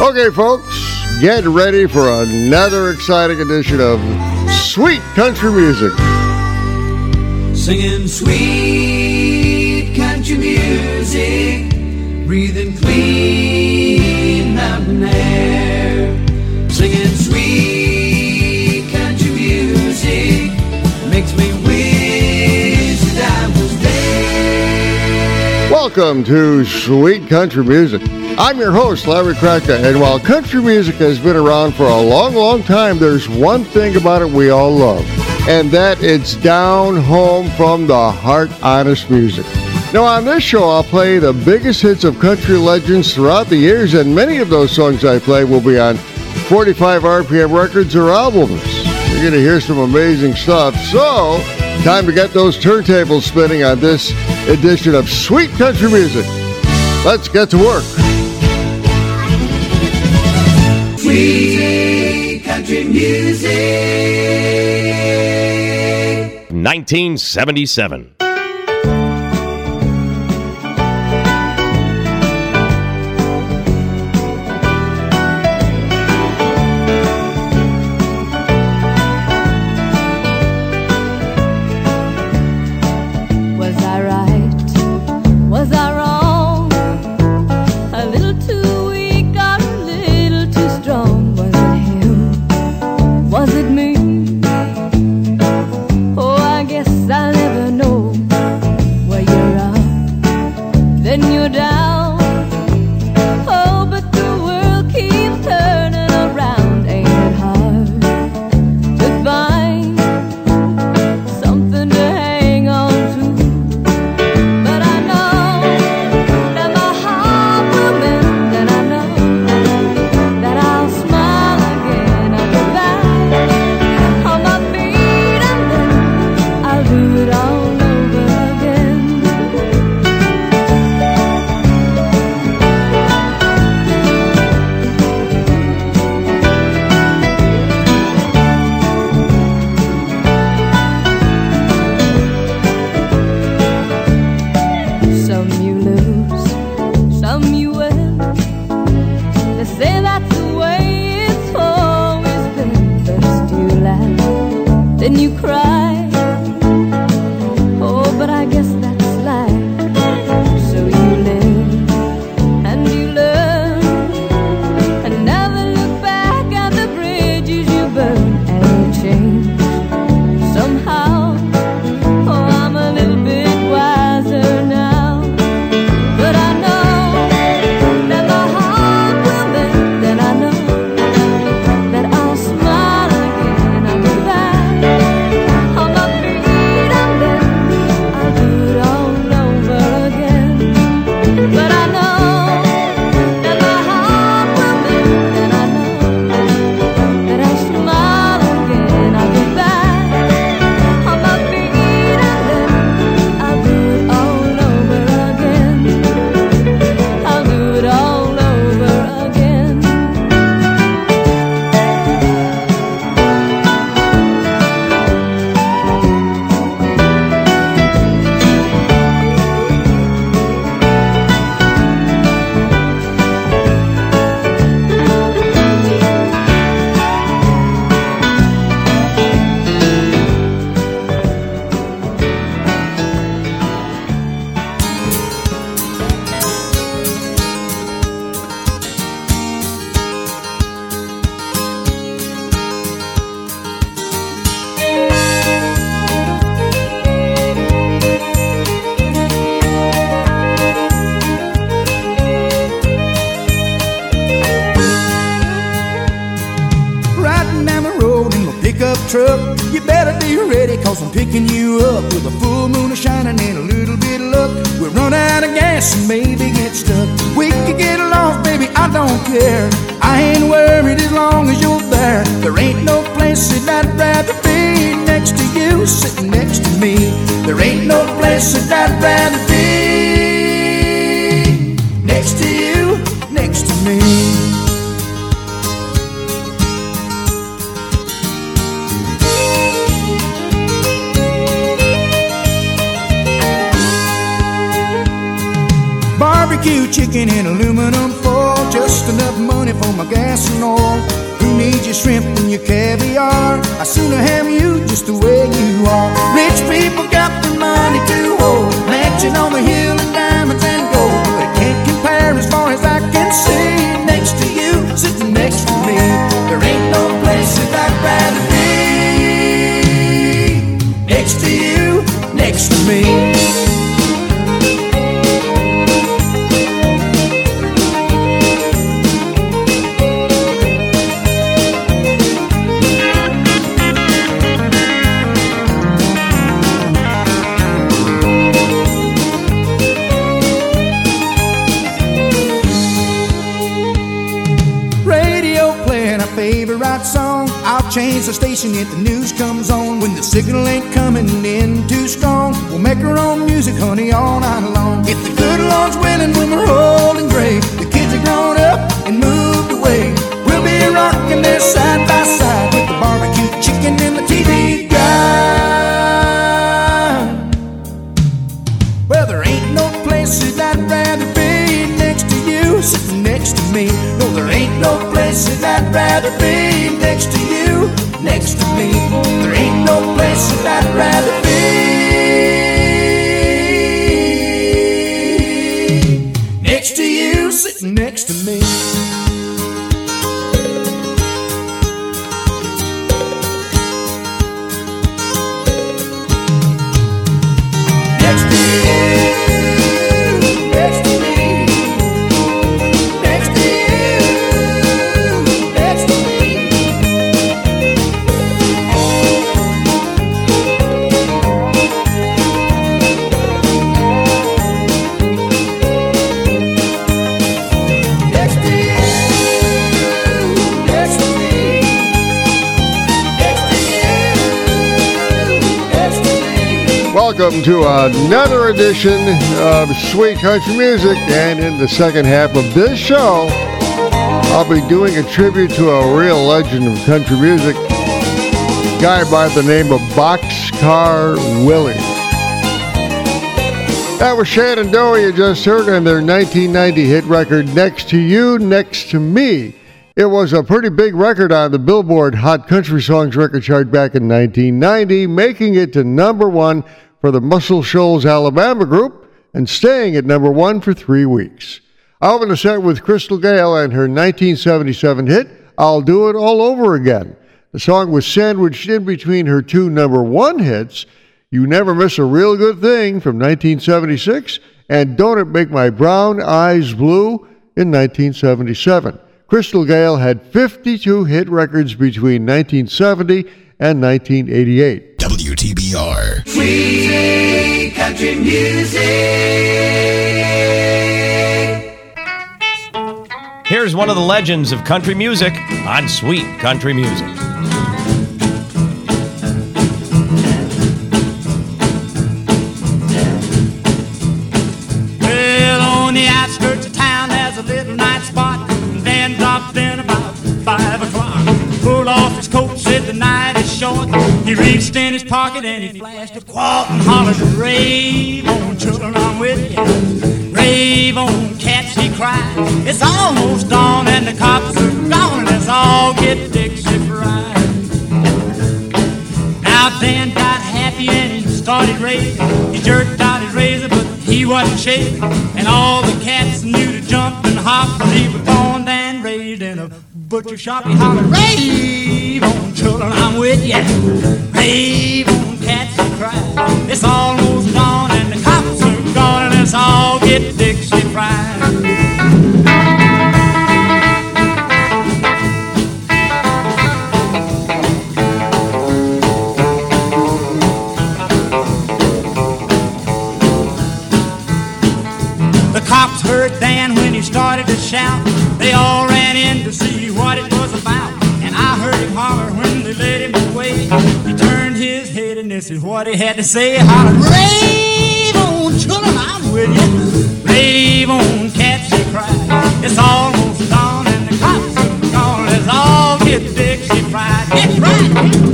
Okay, folks, get ready for another exciting edition of Sweet Country Music. Singing sweet country music, breathing clean mountain air. Singing sweet country music makes me wish that I was there. Welcome to Sweet Country Music. I'm your host, Larry Kraka, and while country music has been around for a long, long time, there's one thing about it we all love, and that it's down home from the heart, honest music. Now, on this show, I'll play the biggest hits of country legends throughout the years, and many of those songs I play will be on 45 RPM records or albums. You're going to hear some amazing stuff. So, time to get those turntables spinning on this edition of Sweet Country Music. Let's get to work. Sweet country music. 1977. Station if the news comes on. When the signal ain't coming in too strong, we'll make our own music, honey, all night long. If the good Lord's willing, when we're old and gray, the kids are grown up and moved away. We'll be rocking there side by side with the barbecue chicken and the TV guide. Well, there ain't no places I'd rather be next to you, sitting next to me. No, there ain't no places I'd rather be next to you. There ain't no Welcome to another edition of Sweet Country Music. And in the second half of this show, I'll be doing a tribute to a real legend of country music, a guy by the name of Boxcar Willie. That was Shenandoah you just heard on their 1990 hit record, Next to You, Next to Me. It was a pretty big record on the Billboard Hot Country Songs record chart back in 1990, making it to number one for the Muscle Shoals Alabama group and staying at number one for three weeks. I opened the set with Crystal Gayle and her 1977 hit, I'll Do It All Over Again. The song was sandwiched in between her two number one hits, You Never Miss a Real Good Thing from 1976 and Don't It Make My Brown Eyes Blue in 1977. Crystal Gayle had 52 hit records between 1970 and 1988. WTBR. Sweet country music. Here's one of the legends of country music on Sweet Country Music. Well, on the outskirts of town, there's a little night spot. Van dropped in about five o'clock. Pulled off his coat, He reached in his pocket and he flashed a quart and hollered, Rave on, children, I'm with you. Rave on, cats, he cried. It's almost dawn and the cops are gone. Let's all get Dixie fried. Now Van got happy and he started raving. He jerked out his razor, but he wasn't shaking. And all the cats knew to jump and hop, but he was born and raised in a butcher shop. He hollered, Rave on, children, I'm with ya. Rave on, cats and cry. It's almost dawn and the cops are gone, and let's all get Dixie fried. What he had to say. Holler, rave on, children, I'm with you. Rave on, cats, he cried. It's almost dawn and the cops are gone. Let's all get Dixie fried. Get right.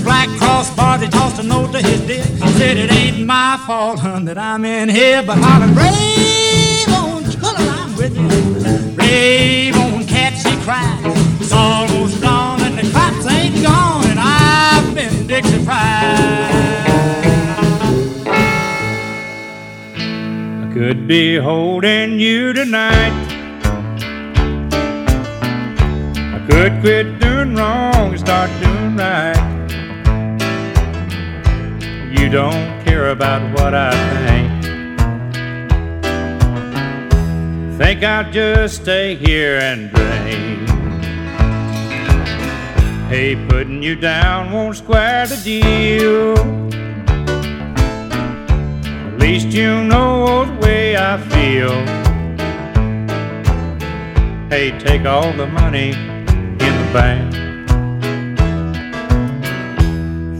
Through black crossbar, they tossed a note to his dick. Said it ain't my fault, hun, that I'm in here, but hollered, rave on, children, I'm with you. Rave on, cats, he cried. It's almost dawn and the cops ain't gone, and I've been Dixie fried. I could be holding you tonight. I could quit doing wrong and start don't care about what I think. Think I'll just stay here and drink. Hey, putting you down won't square the deal. At least you know the way I feel. Hey, take all the money in the bank.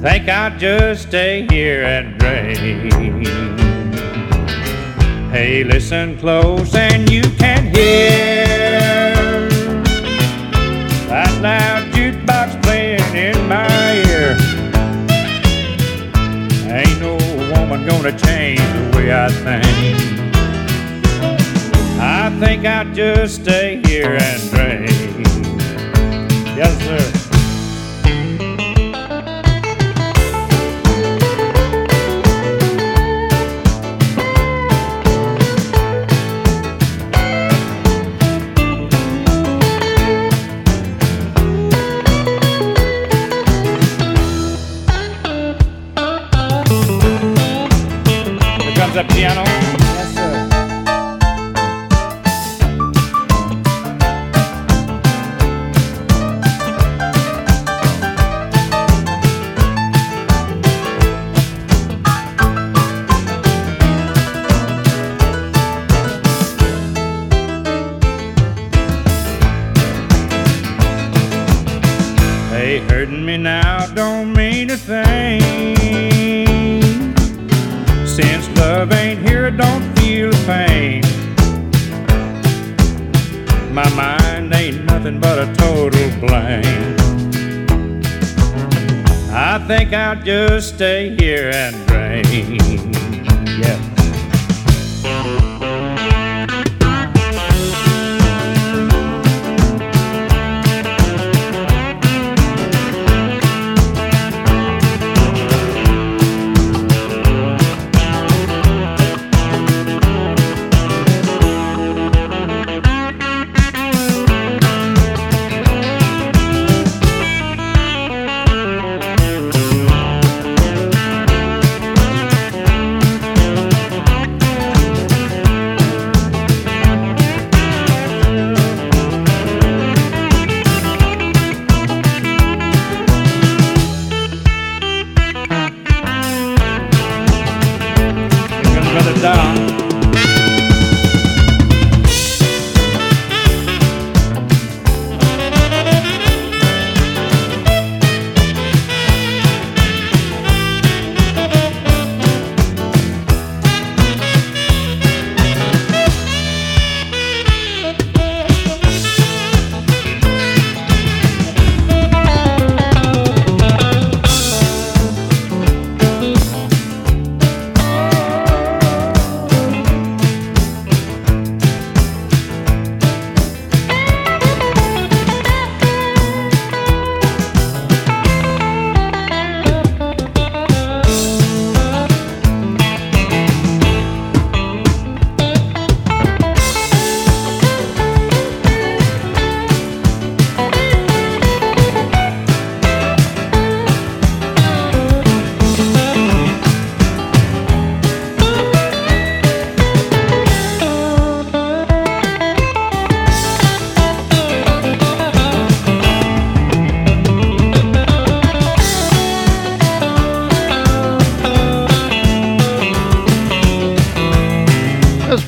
Think I'll just stay here and drink. Hey, listen close and you can hear that loud jukebox playing in my ear. Ain't no woman gonna change the way I think. I think I'll just stay here and drink. Yes, sir. Piano.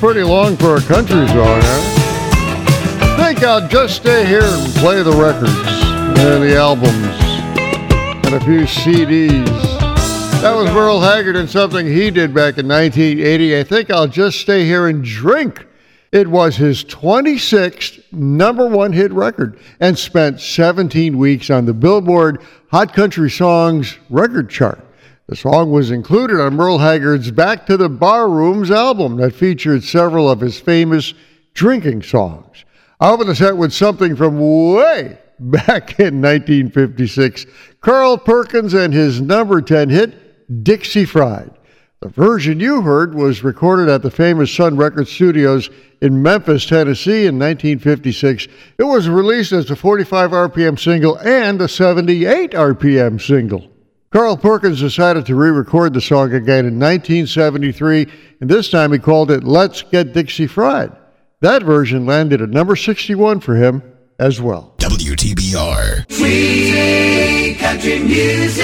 Pretty long for a country song, huh? I think I'll just stay here and play the records and the albums and a few CDs. That was Merle Haggard and something he did back in 1980. I think I'll just stay here and drink. It was his 26th number one hit record and spent 17 weeks on the Billboard Hot Country Songs record chart. The song was included on Merle Haggard's Back to the Barrooms album that featured several of his famous drinking songs. I'll open the set with something from way back in 1956 Carl Perkins and his number 10 hit, Dixie Fried. The version you heard was recorded at the famous Sun Record Studios in Memphis, Tennessee in 1956. It was released as a 45 RPM single and a 78 RPM single. Carl Perkins decided to re record the song again in 1973, and this time he called it Let's Get Dixie Fried. That version landed at number 61 for him as well. WTBR. Sweet country music.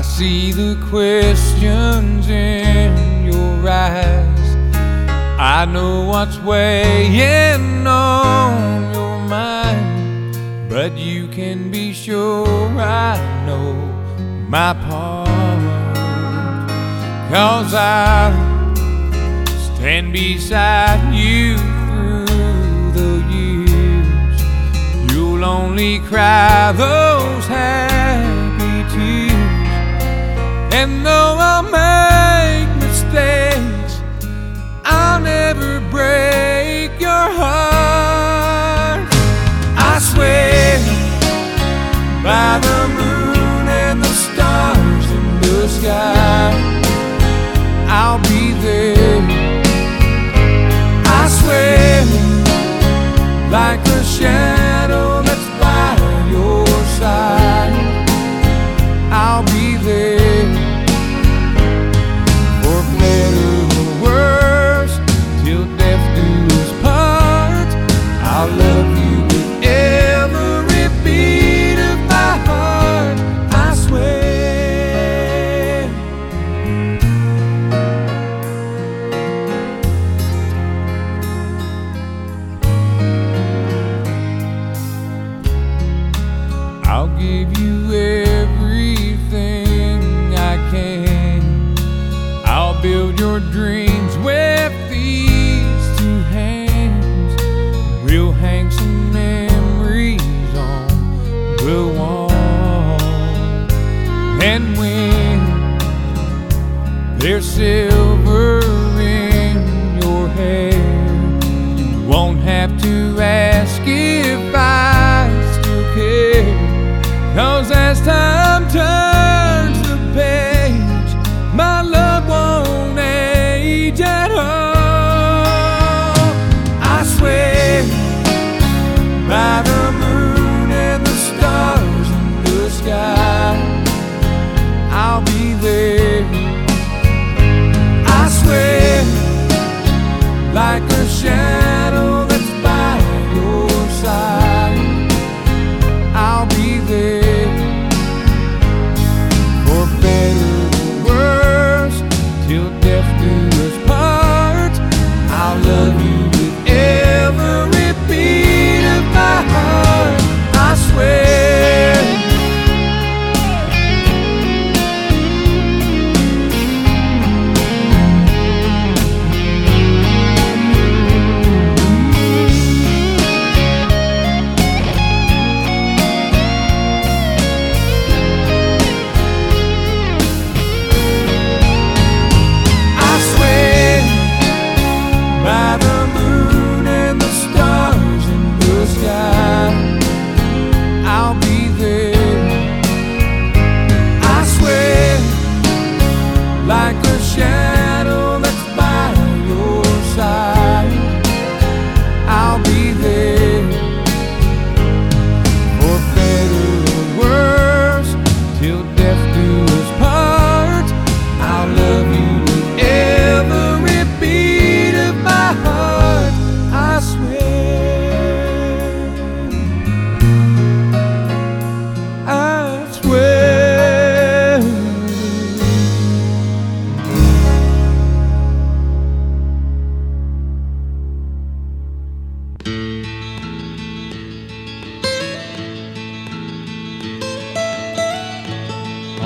I see the questions in your eyes. I know what's weighing on your mind, but you can be sure I know my part. Cause I stand beside you through the years. You'll only cry those tears. And though I'll make mistakes, I'll never break your heart. I swear by the moon and the stars in the sky, I'll be there. I swear like a shadow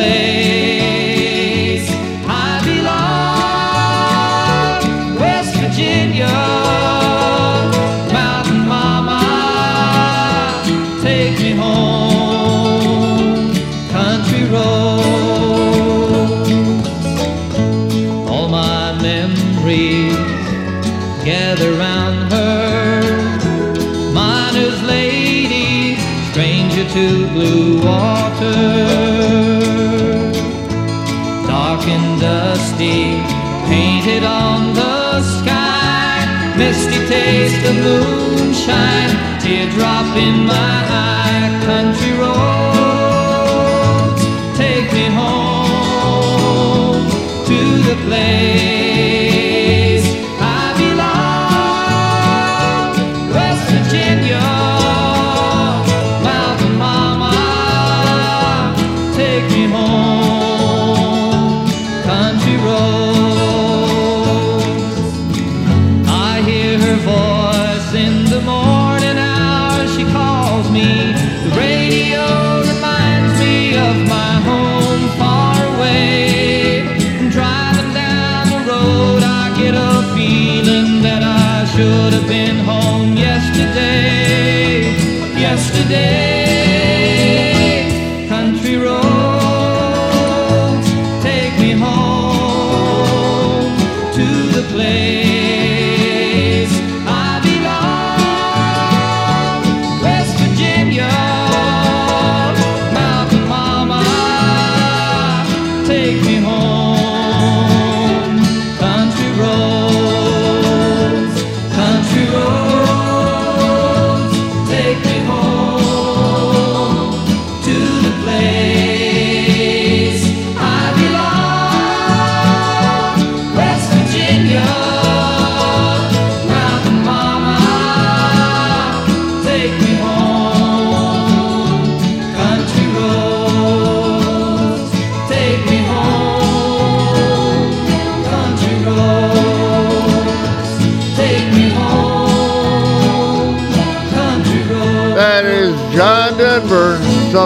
place I belong, West Virginia. Mountain Mama, take me home, country roads. All my memories gather round her, miner's lady, stranger to blue water of moonshine, teardrop in my eye. Country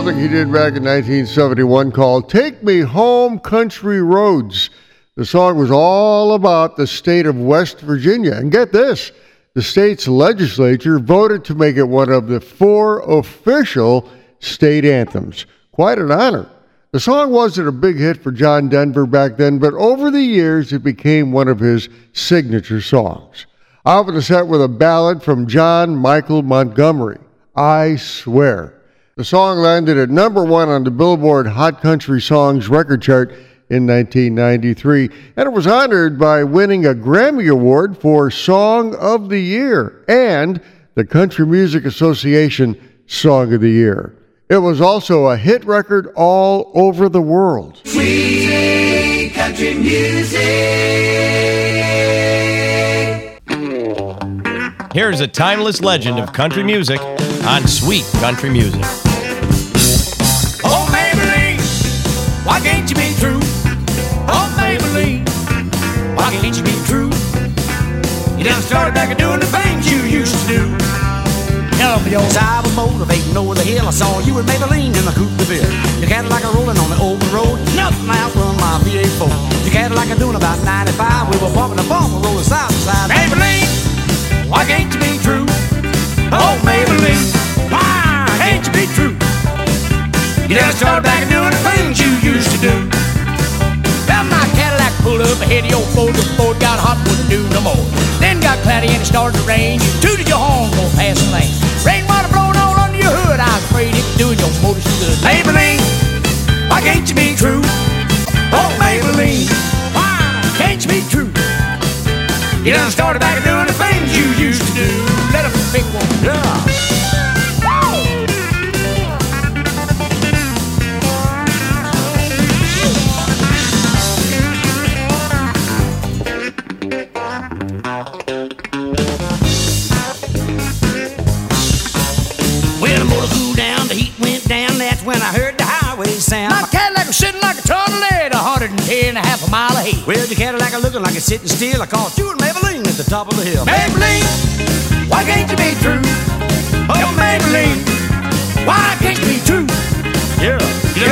something he did back in 1971 called Take Me Home Country Roads. The song was all about the state of West Virginia. And get this the state's legislature voted to make it one of the four official state anthems. Quite an honor. The song wasn't a big hit for John Denver back then, but over the years it became one of his signature songs. I opened the set with a ballad from John Michael Montgomery, I Swear. The song landed at number one on the Billboard Hot Country Songs record chart in 1993, and it was honored by winning a Grammy Award for Song of the Year and the Country Music Association Song of the Year. It was also a hit record all over the world. Sweet country music. Here's a timeless legend of country music on Sweet Country Music. Why can't you be true? Oh, Maybelline, why can't you be true? You done started back and doing the things you used to do. As I was motivating over the hill, I saw you with Maybelline in the coupe de ville. Your Cadillac a rolling on the open road, nothing outrun my V8 Your Cadillac a doing about 95. We were bumping the bumper, rolling side to side. Maybelline, why can't you be true? Oh, Maybelline, why can't you be true? You done started back doing the things you used to do. Well, my Cadillac pulled up ahead of your Ford. The Ford got hot, wouldn't do no more. Then got cloudy and it started to rain. You tooted your horn, go past the lane. Rainwater blowing all under your hood. I was afraid it doing your motor some good. Maybelline, why can't you be true? Oh, Maybelline, why can't you be true? You done started back doing the things you used to do. Let 'em pick one. Yeah. Sitting like a tornado, 110 and a half a mile ahead. Well, the Cadillac looking like it's sitting still. I called you and Maybelline at the top of the hill. Maybelline, why can't you be true? Oh, Maybelline, why can't you be true? Yeah. You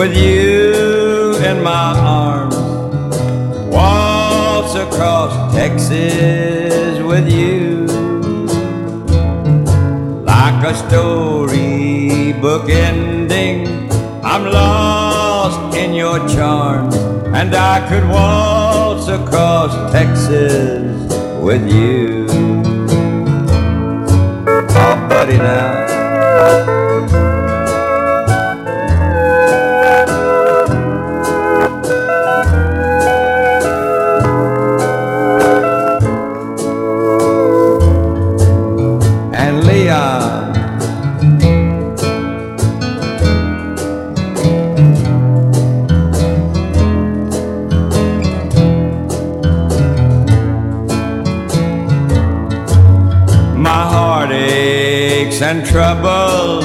with you in my arms. Waltz across Texas with you. Like a storybook ending, I'm lost in your charms. And I could waltz across Texas with you. Oh, buddy, now. And troubles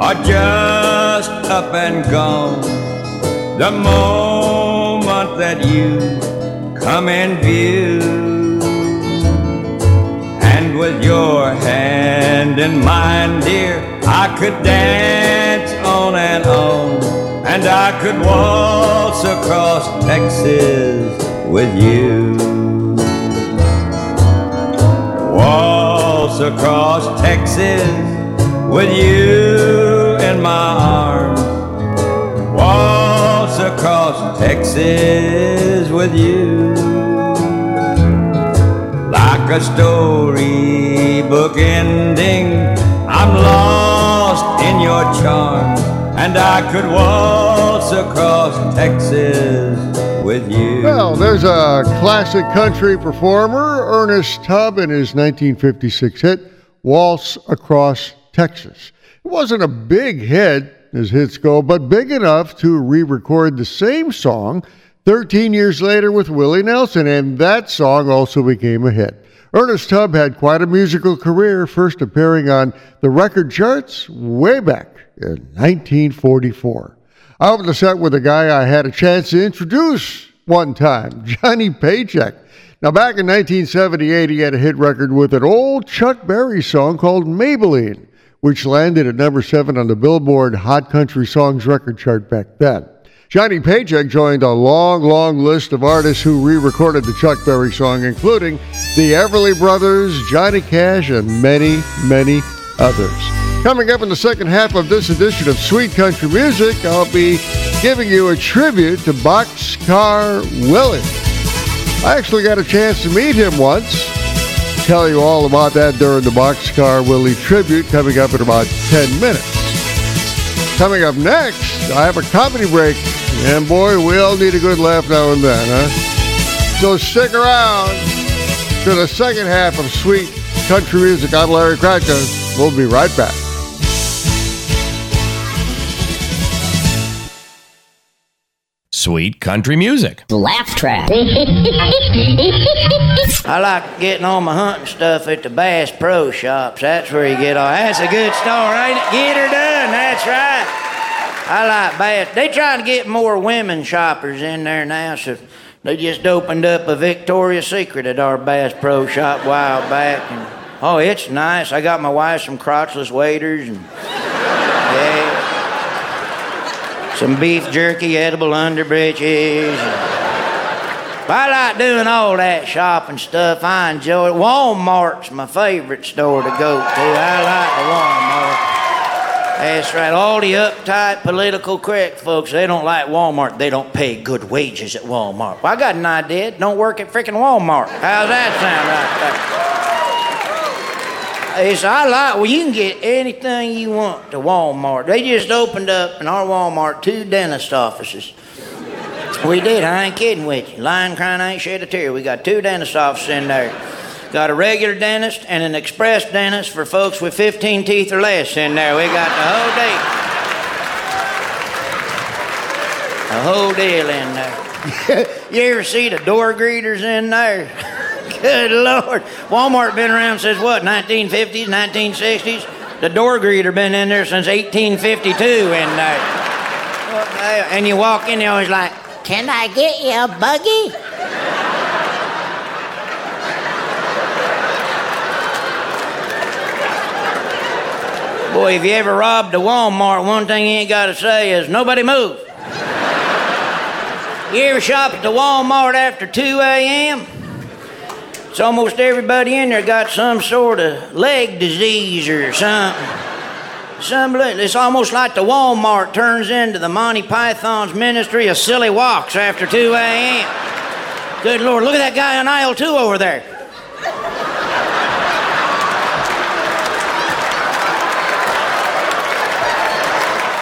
are just up and gone. The moment that you come in view. And with your hand in mine, dear, I could dance on and on. And I could waltz across Texas with you. Waltz across Texas with you in my arms. Waltz across Texas with you like a storybook ending. I'm lost in your charms, and I could waltz across Texas with you. Well, there's a classic country performer, Ernest Tubb, in his 1956 hit, Waltz Across Texas. It wasn't a big hit, as hits go, but big enough to re record the same song 13 years later with Willie Nelson, and that song also became a hit. Ernest Tubb had quite a musical career, first appearing on the record charts way back in 1944. I opened the set with a guy I had a chance to introduce one time, Johnny Paycheck. Now, back in 1978, he had a hit record with an old Chuck Berry song called Maybelline, which landed at number seven on the Billboard Hot Country Songs record chart back then. Johnny Paycheck joined a long, long list of artists who re recorded the Chuck Berry song, including the Everly Brothers, Johnny Cash, and many, many others. Coming up in the second half of this edition of Sweet Country Music, I'll be giving you a tribute to Boxcar Willie. I actually got a chance to meet him once. Tell you all about that during the Boxcar Willie tribute coming up in about 10 minutes. Coming up next, I have a comedy break. And boy, we all need a good laugh now and then, huh? So stick around to the second half of Sweet Country Music. I'm Larry Kratka. We'll be right back. Sweet country music. Laugh track. I like getting all my hunting stuff at the Bass Pro Shops. That's where you get all. That's a good store, ain't it? Get her done. That's right. I like Bass. They trying to get more women shoppers in there now, so they just opened up a Victoria's Secret at our Bass Pro Shop a while back, and oh, it's nice. I got my wife some crotchless waders and yeah, some beef jerky, edible underbreeches. I like doing all that shopping stuff. I enjoy it. Walmart's my favorite store to go to. I like the Walmart. That's right. All the uptight, political correct folks, they don't like Walmart. They don't pay good wages at Walmart. Well, I got an idea. Don't work at freaking Walmart. How's that sound right there? It's, I like, well, you can get anything you want to Walmart. They just opened up in our Walmart two dentist offices. We did. I ain't kidding with you. Lying, crying, I ain't shed a tear. We got two dentist offices in there. Got a regular dentist and an express dentist for folks with 15 teeth or less in there. We got the whole deal. The whole deal in there. you ever see the door greeters in there? Good Lord. Walmart been around since what, 1950s, 1960s? The door greeter been in there since 1852 in there. Uh, and you walk in, they always like, can I get you a buggy? Boy, if you ever robbed a Walmart, one thing you ain't got to say is nobody move. You ever shop at the Walmart after 2 a.m.? It's almost everybody in there got some sort of leg disease or something. Some, it's almost like the Walmart turns into the Monty Python's Ministry of Silly Walks after 2 a.m. Good Lord, look at that guy on aisle two over there.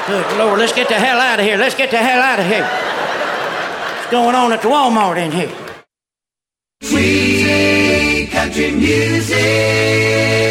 Good Lord, let's get the hell out of here. Let's get the hell out of here. What's going on at the Walmart in here? Country music.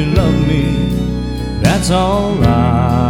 You love me, that's all I'll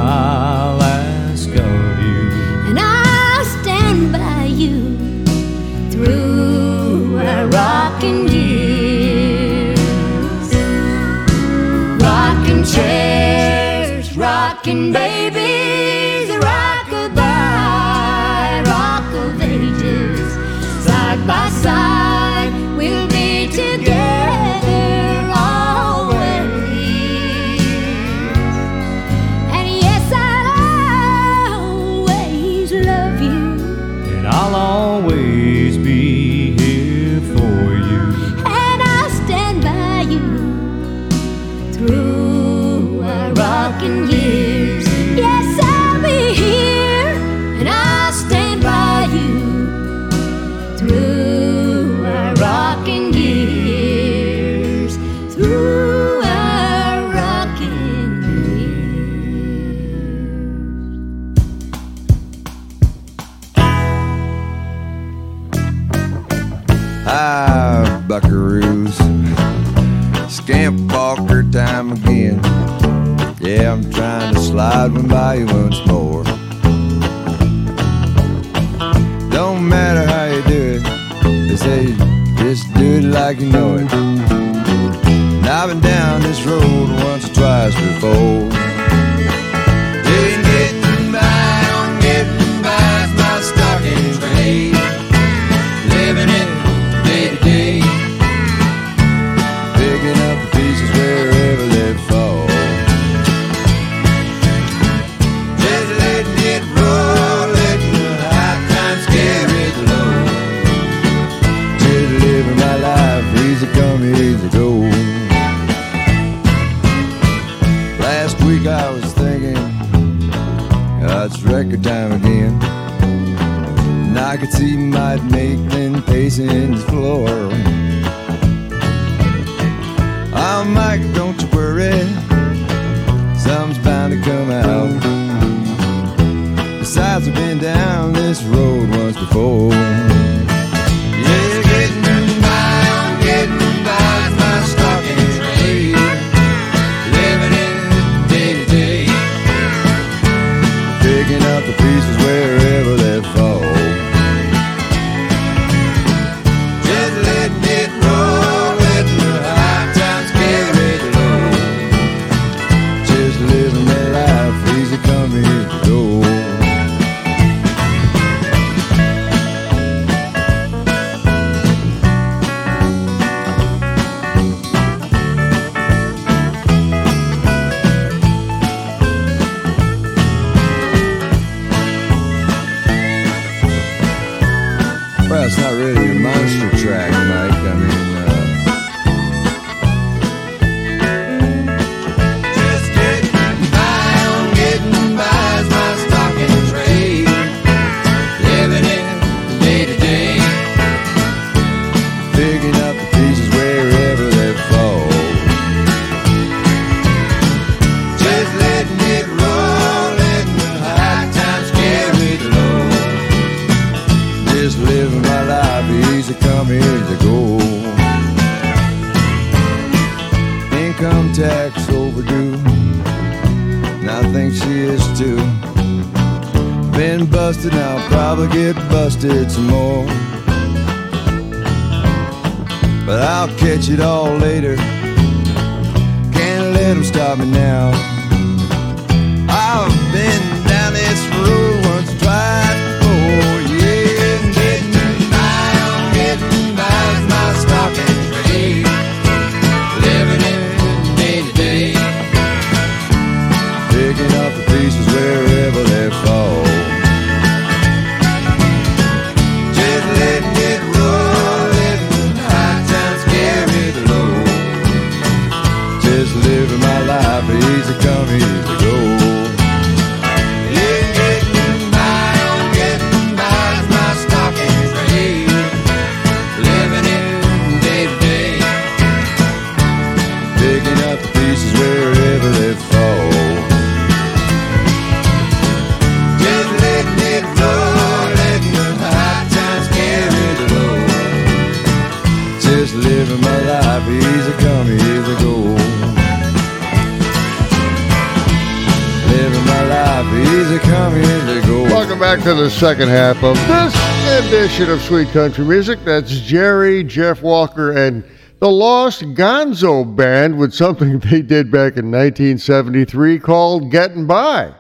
to come here to go. Income tax overdue, and I think she is too. Been busted, I'll probably get busted some more. But I'll catch it all later. Can't let them stop me now. back to the second half of this edition of Sweet Country Music. That's Jerry, Jeff Walker, and the Lost Gonzo Band with something they did back in 1973 called Getting By.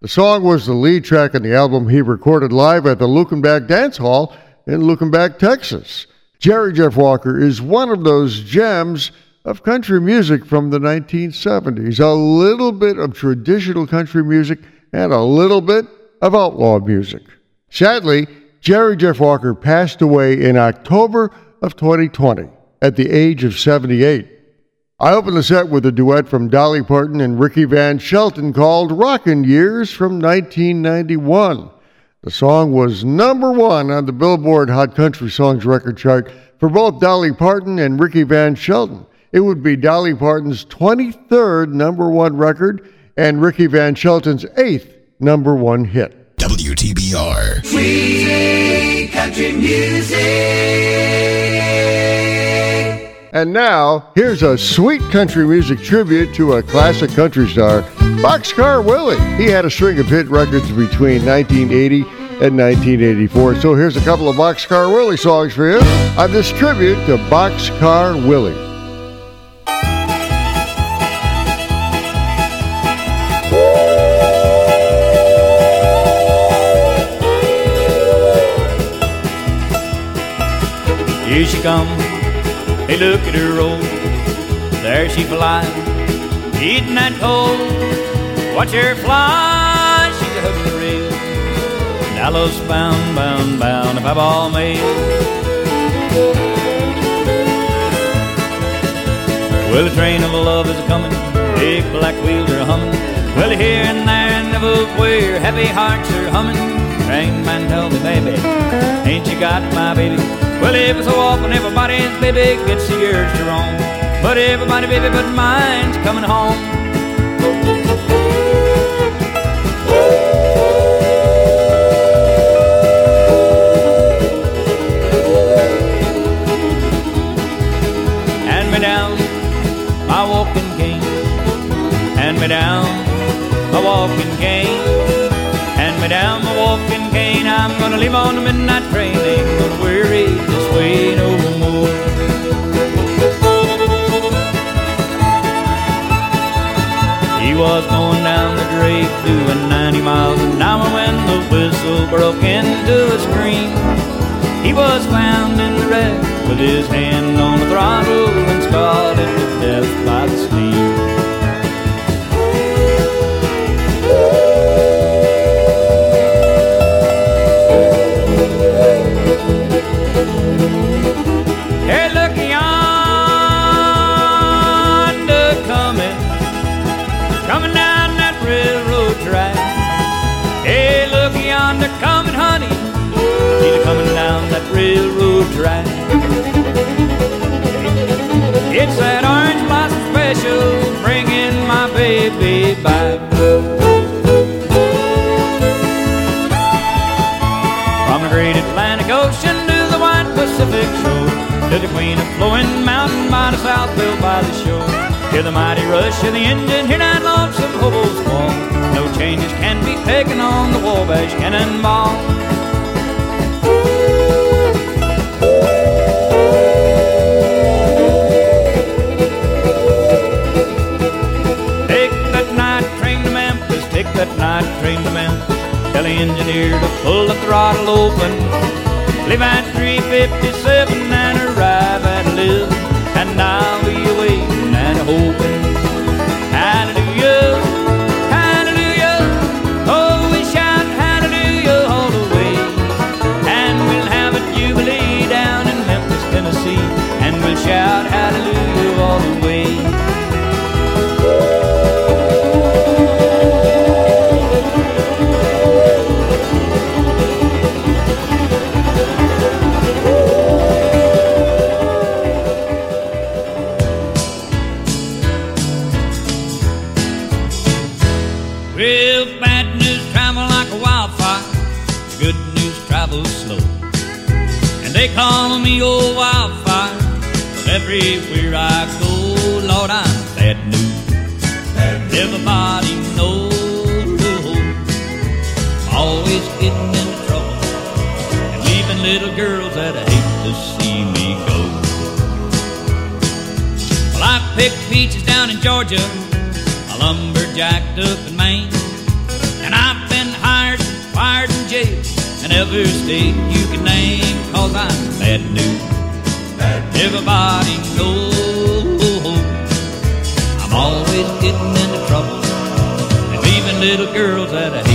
The song was the lead track on the album he recorded live at the Luckenbach Dance Hall in Luckenbach, Texas. Jerry Jeff Walker is one of those gems of country music from the 1970s. A little bit of traditional country music and a little bit of outlaw music. Sadly, Jerry Jeff Walker passed away in October of 2020 at the age of 78. I opened the set with a duet from Dolly Parton and Ricky Van Shelton called Rockin' Years from 1991. The song was number one on the Billboard Hot Country Songs record chart for both Dolly Parton and Ricky Van Shelton. It would be Dolly Parton's 23rd number one record and Ricky Van Shelton's eighth number one hit. WTBR. Sweet country music. And now, here's a sweet country music tribute to a classic country star, Boxcar Willie. He had a string of hit records between 1980 and 1984. So here's a couple of Boxcar Willie songs for you on this tribute to Boxcar Willie. Here she comes, hey look at her roll. There she flies, eating that coal. Watch her fly, she's a hugging the rail. Dallas bound, bound, bound, if I've ball mail. Well, the train of love is coming, big black wheels are humming. Well, here and there and everywhere, happy hearts are humming. Train man, tell me, baby, ain't you got my baby? Well, every so often everybody's baby gets the urge to roam. But everybody, baby, but mine's coming home. 57 and arrive at 11. And I'll be waiting and hoping. Georgia. I lumberjacked up in Maine. And I've been hired, fired, and jailed in every state you can name. Cause I'm bad news. Everybody knows I'm always getting into trouble and leaving little girls that I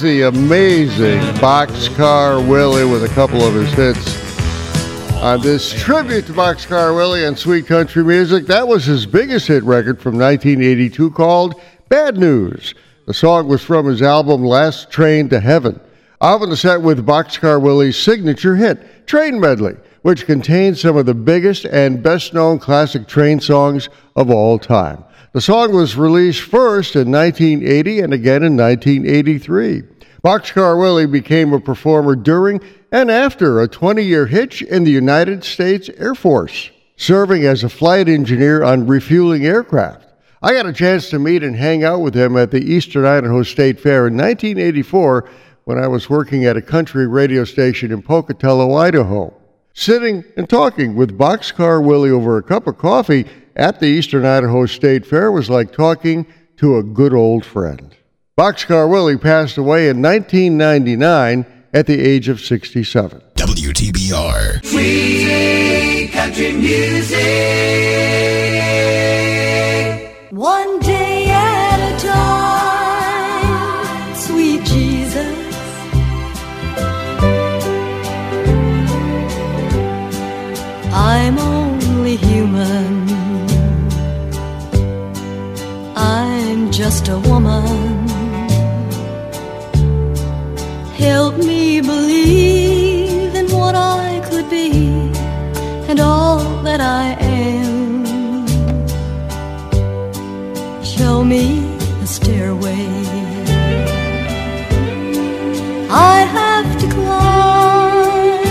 the amazing Boxcar Willie with a couple of his hits. On this tribute to Boxcar Willie and sweet country music, that was his biggest hit record from 1982 called Bad News. The song was from his album Last Train to Heaven. Often set with Boxcar Willie's signature hit, Train Medley, which contains some of the biggest and best known classic train songs of all time. The song was released first in 1980 and again in 1983. Boxcar Willie became a performer during and after a 20 year hitch in the United States Air Force, serving as a flight engineer on refueling aircraft. I got a chance to meet and hang out with him at the Eastern Idaho State Fair in 1984 when I was working at a country radio station in Pocatello, Idaho. Sitting and talking with Boxcar Willie over a cup of coffee at the Eastern Idaho State Fair was like talking to a good old friend. Boxcar Willie passed away in 1999 at the age of 67. WTBR. Sweet country music. One that I am. Show me the stairway I have to climb.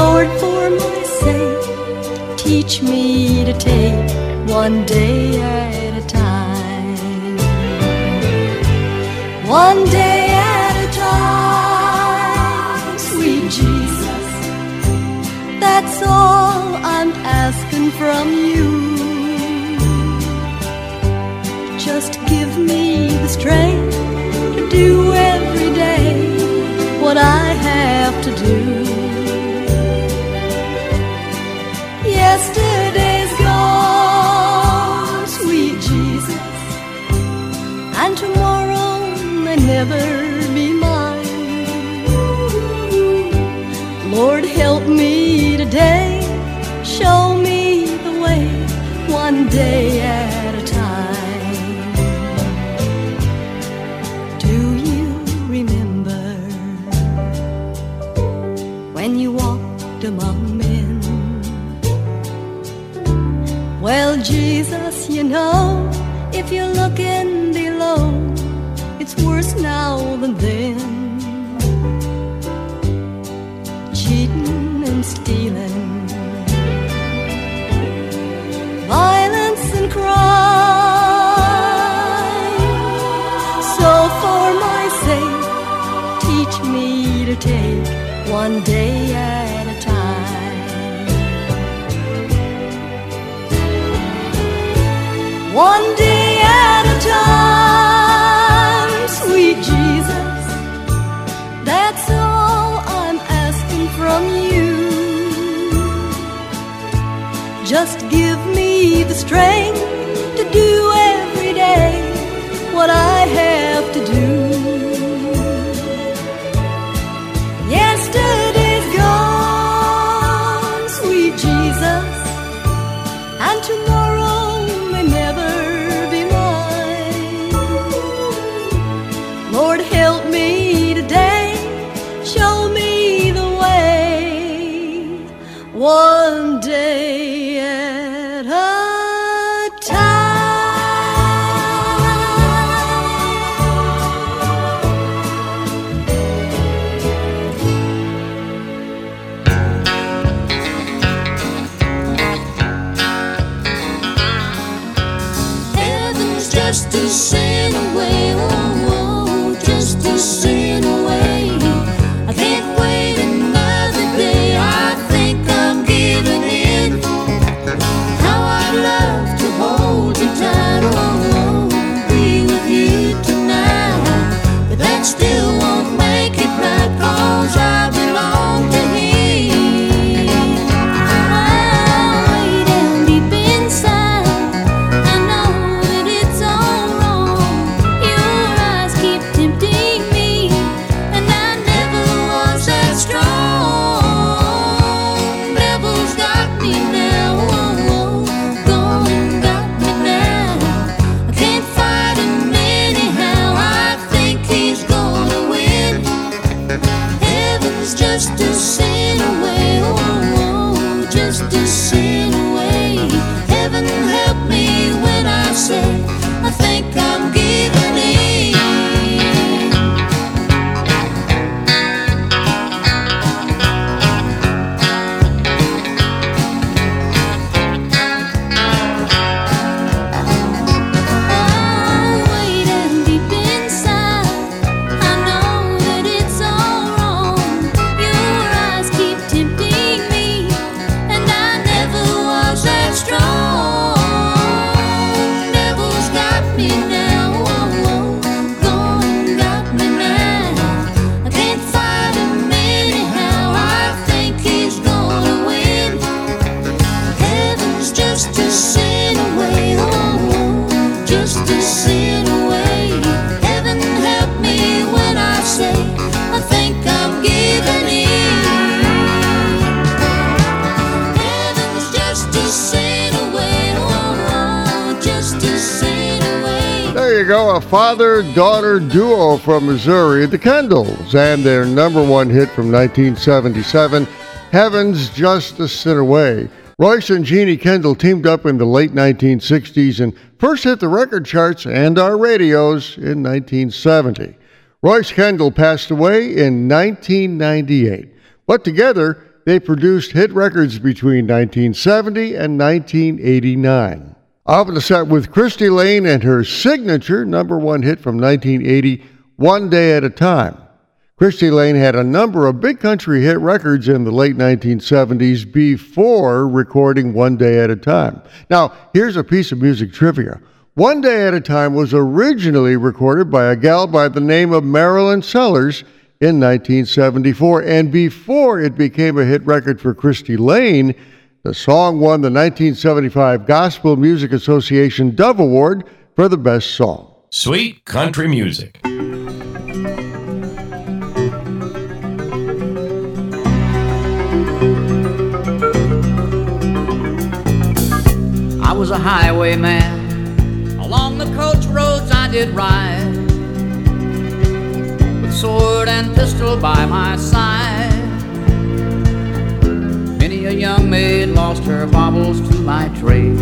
Lord, for my sake, teach me to take one day all I'm asking from you. Just give me the strength to do every day what I have to do. Day at a time. Do you remember when you walked among men? Well, Jesus, you know, if you're looking one day you go, a father daughter duo from Missouri, the Kendalls, and their number one hit from 1977, Heaven's Just a Sin Away. Royce and Jeannie Kendall teamed up in the late 1960s and first hit the record charts and our radios in 1970. Royce Kendall passed away in 1998, but together they produced hit records between 1970 and 1989. Off the set with Cristy Lane and her signature number one hit from 1980, One Day at a Time. Cristy Lane had a number of big country hit records in the late 1970s before recording One Day at a Time. Now, here's a piece of music trivia. One Day at a Time was originally recorded by a gal by the name of Marilyn Sellers in 1974, and before it became a hit record for Cristy Lane, the song won the 1975 Gospel Music Association Dove Award for the best song. Sweet country music. I was a highwayman. Along the coach roads I did ride. With sword and pistol by my side. A young maid lost her baubles to my trade.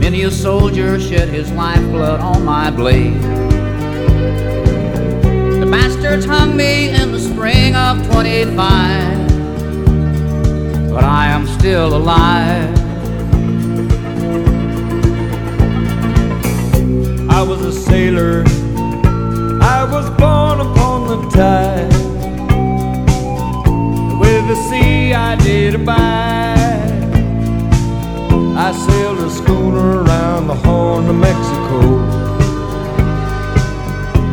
Many a soldier shed his lifeblood on my blade. The bastards hung me in the spring of 25. But I am still alive. I was a sailor. I was born upon the tide. The sea I did abide. I sailed a schooner around the Horn of Mexico.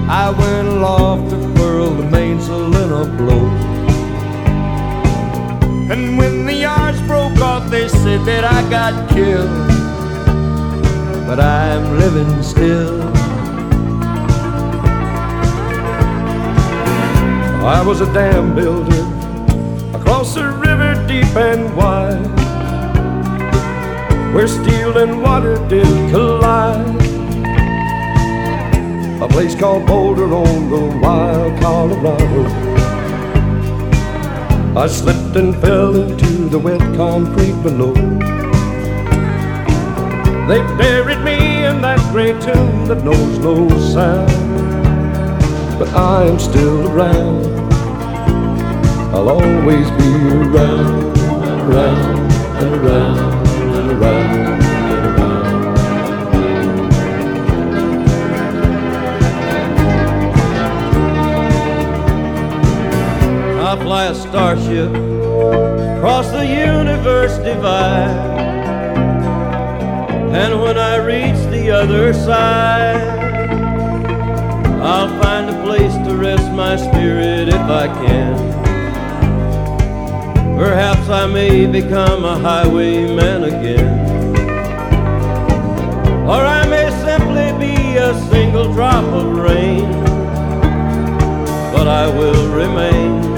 I went aloft to furl the mainsail in a blow. And when the yards broke off, they said that I got killed. But I'm living still. I was a dam builder and wide, where steel and water did collide. A place called Boulder on the wild Colorado. I slipped and fell into the wet concrete below. They buried me in that great tomb that knows no sound. But I am still around. I'll always be around around and around and around and around. I fly a starship across the universe divide. And when I reach the other side, I'll find a place to rest my spirit if I can. Perhaps I may become a highwayman again. Or I may simply be a single drop of rain. But I will remain.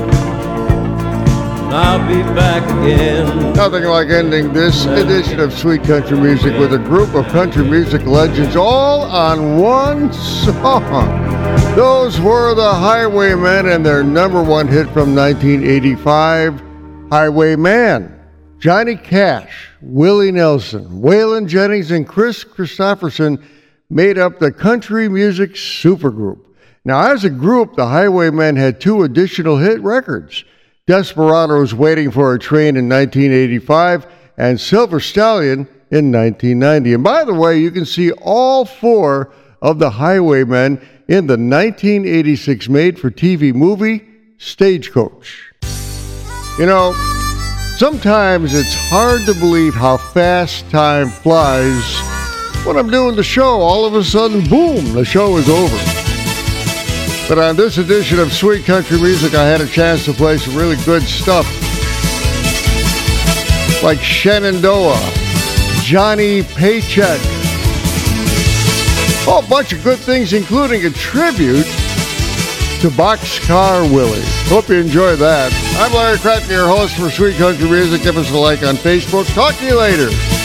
I'll be back again. Nothing like ending this edition of Sweet Country Music with a group of country music legends all on one song. Those were the Highwaymen and their number one hit from 1985, Highwayman. Johnny Cash, Willie Nelson, Waylon Jennings, and Kris Kristofferson made up the country music supergroup. Now, as a group, the Highwaymen had two additional hit records. Desperados Waiting for a Train in 1985 and Silver Stallion in 1990. And by the way, you can see all four of the Highwaymen in the 1986 made for TV movie Stagecoach. You know, sometimes it's hard to believe how fast time flies. When I'm doing the show, all of a sudden, boom, the show is over. But on this edition of Sweet Country Music, I had a chance to play some really good stuff. Like Shenandoah, Johnny Paycheck. Oh, a bunch of good things, including a tribute to Boxcar Willie. Hope you enjoy that. I'm Larry Cratton, your host for Sweet Country Music. Give us a like on Facebook. Talk to you later.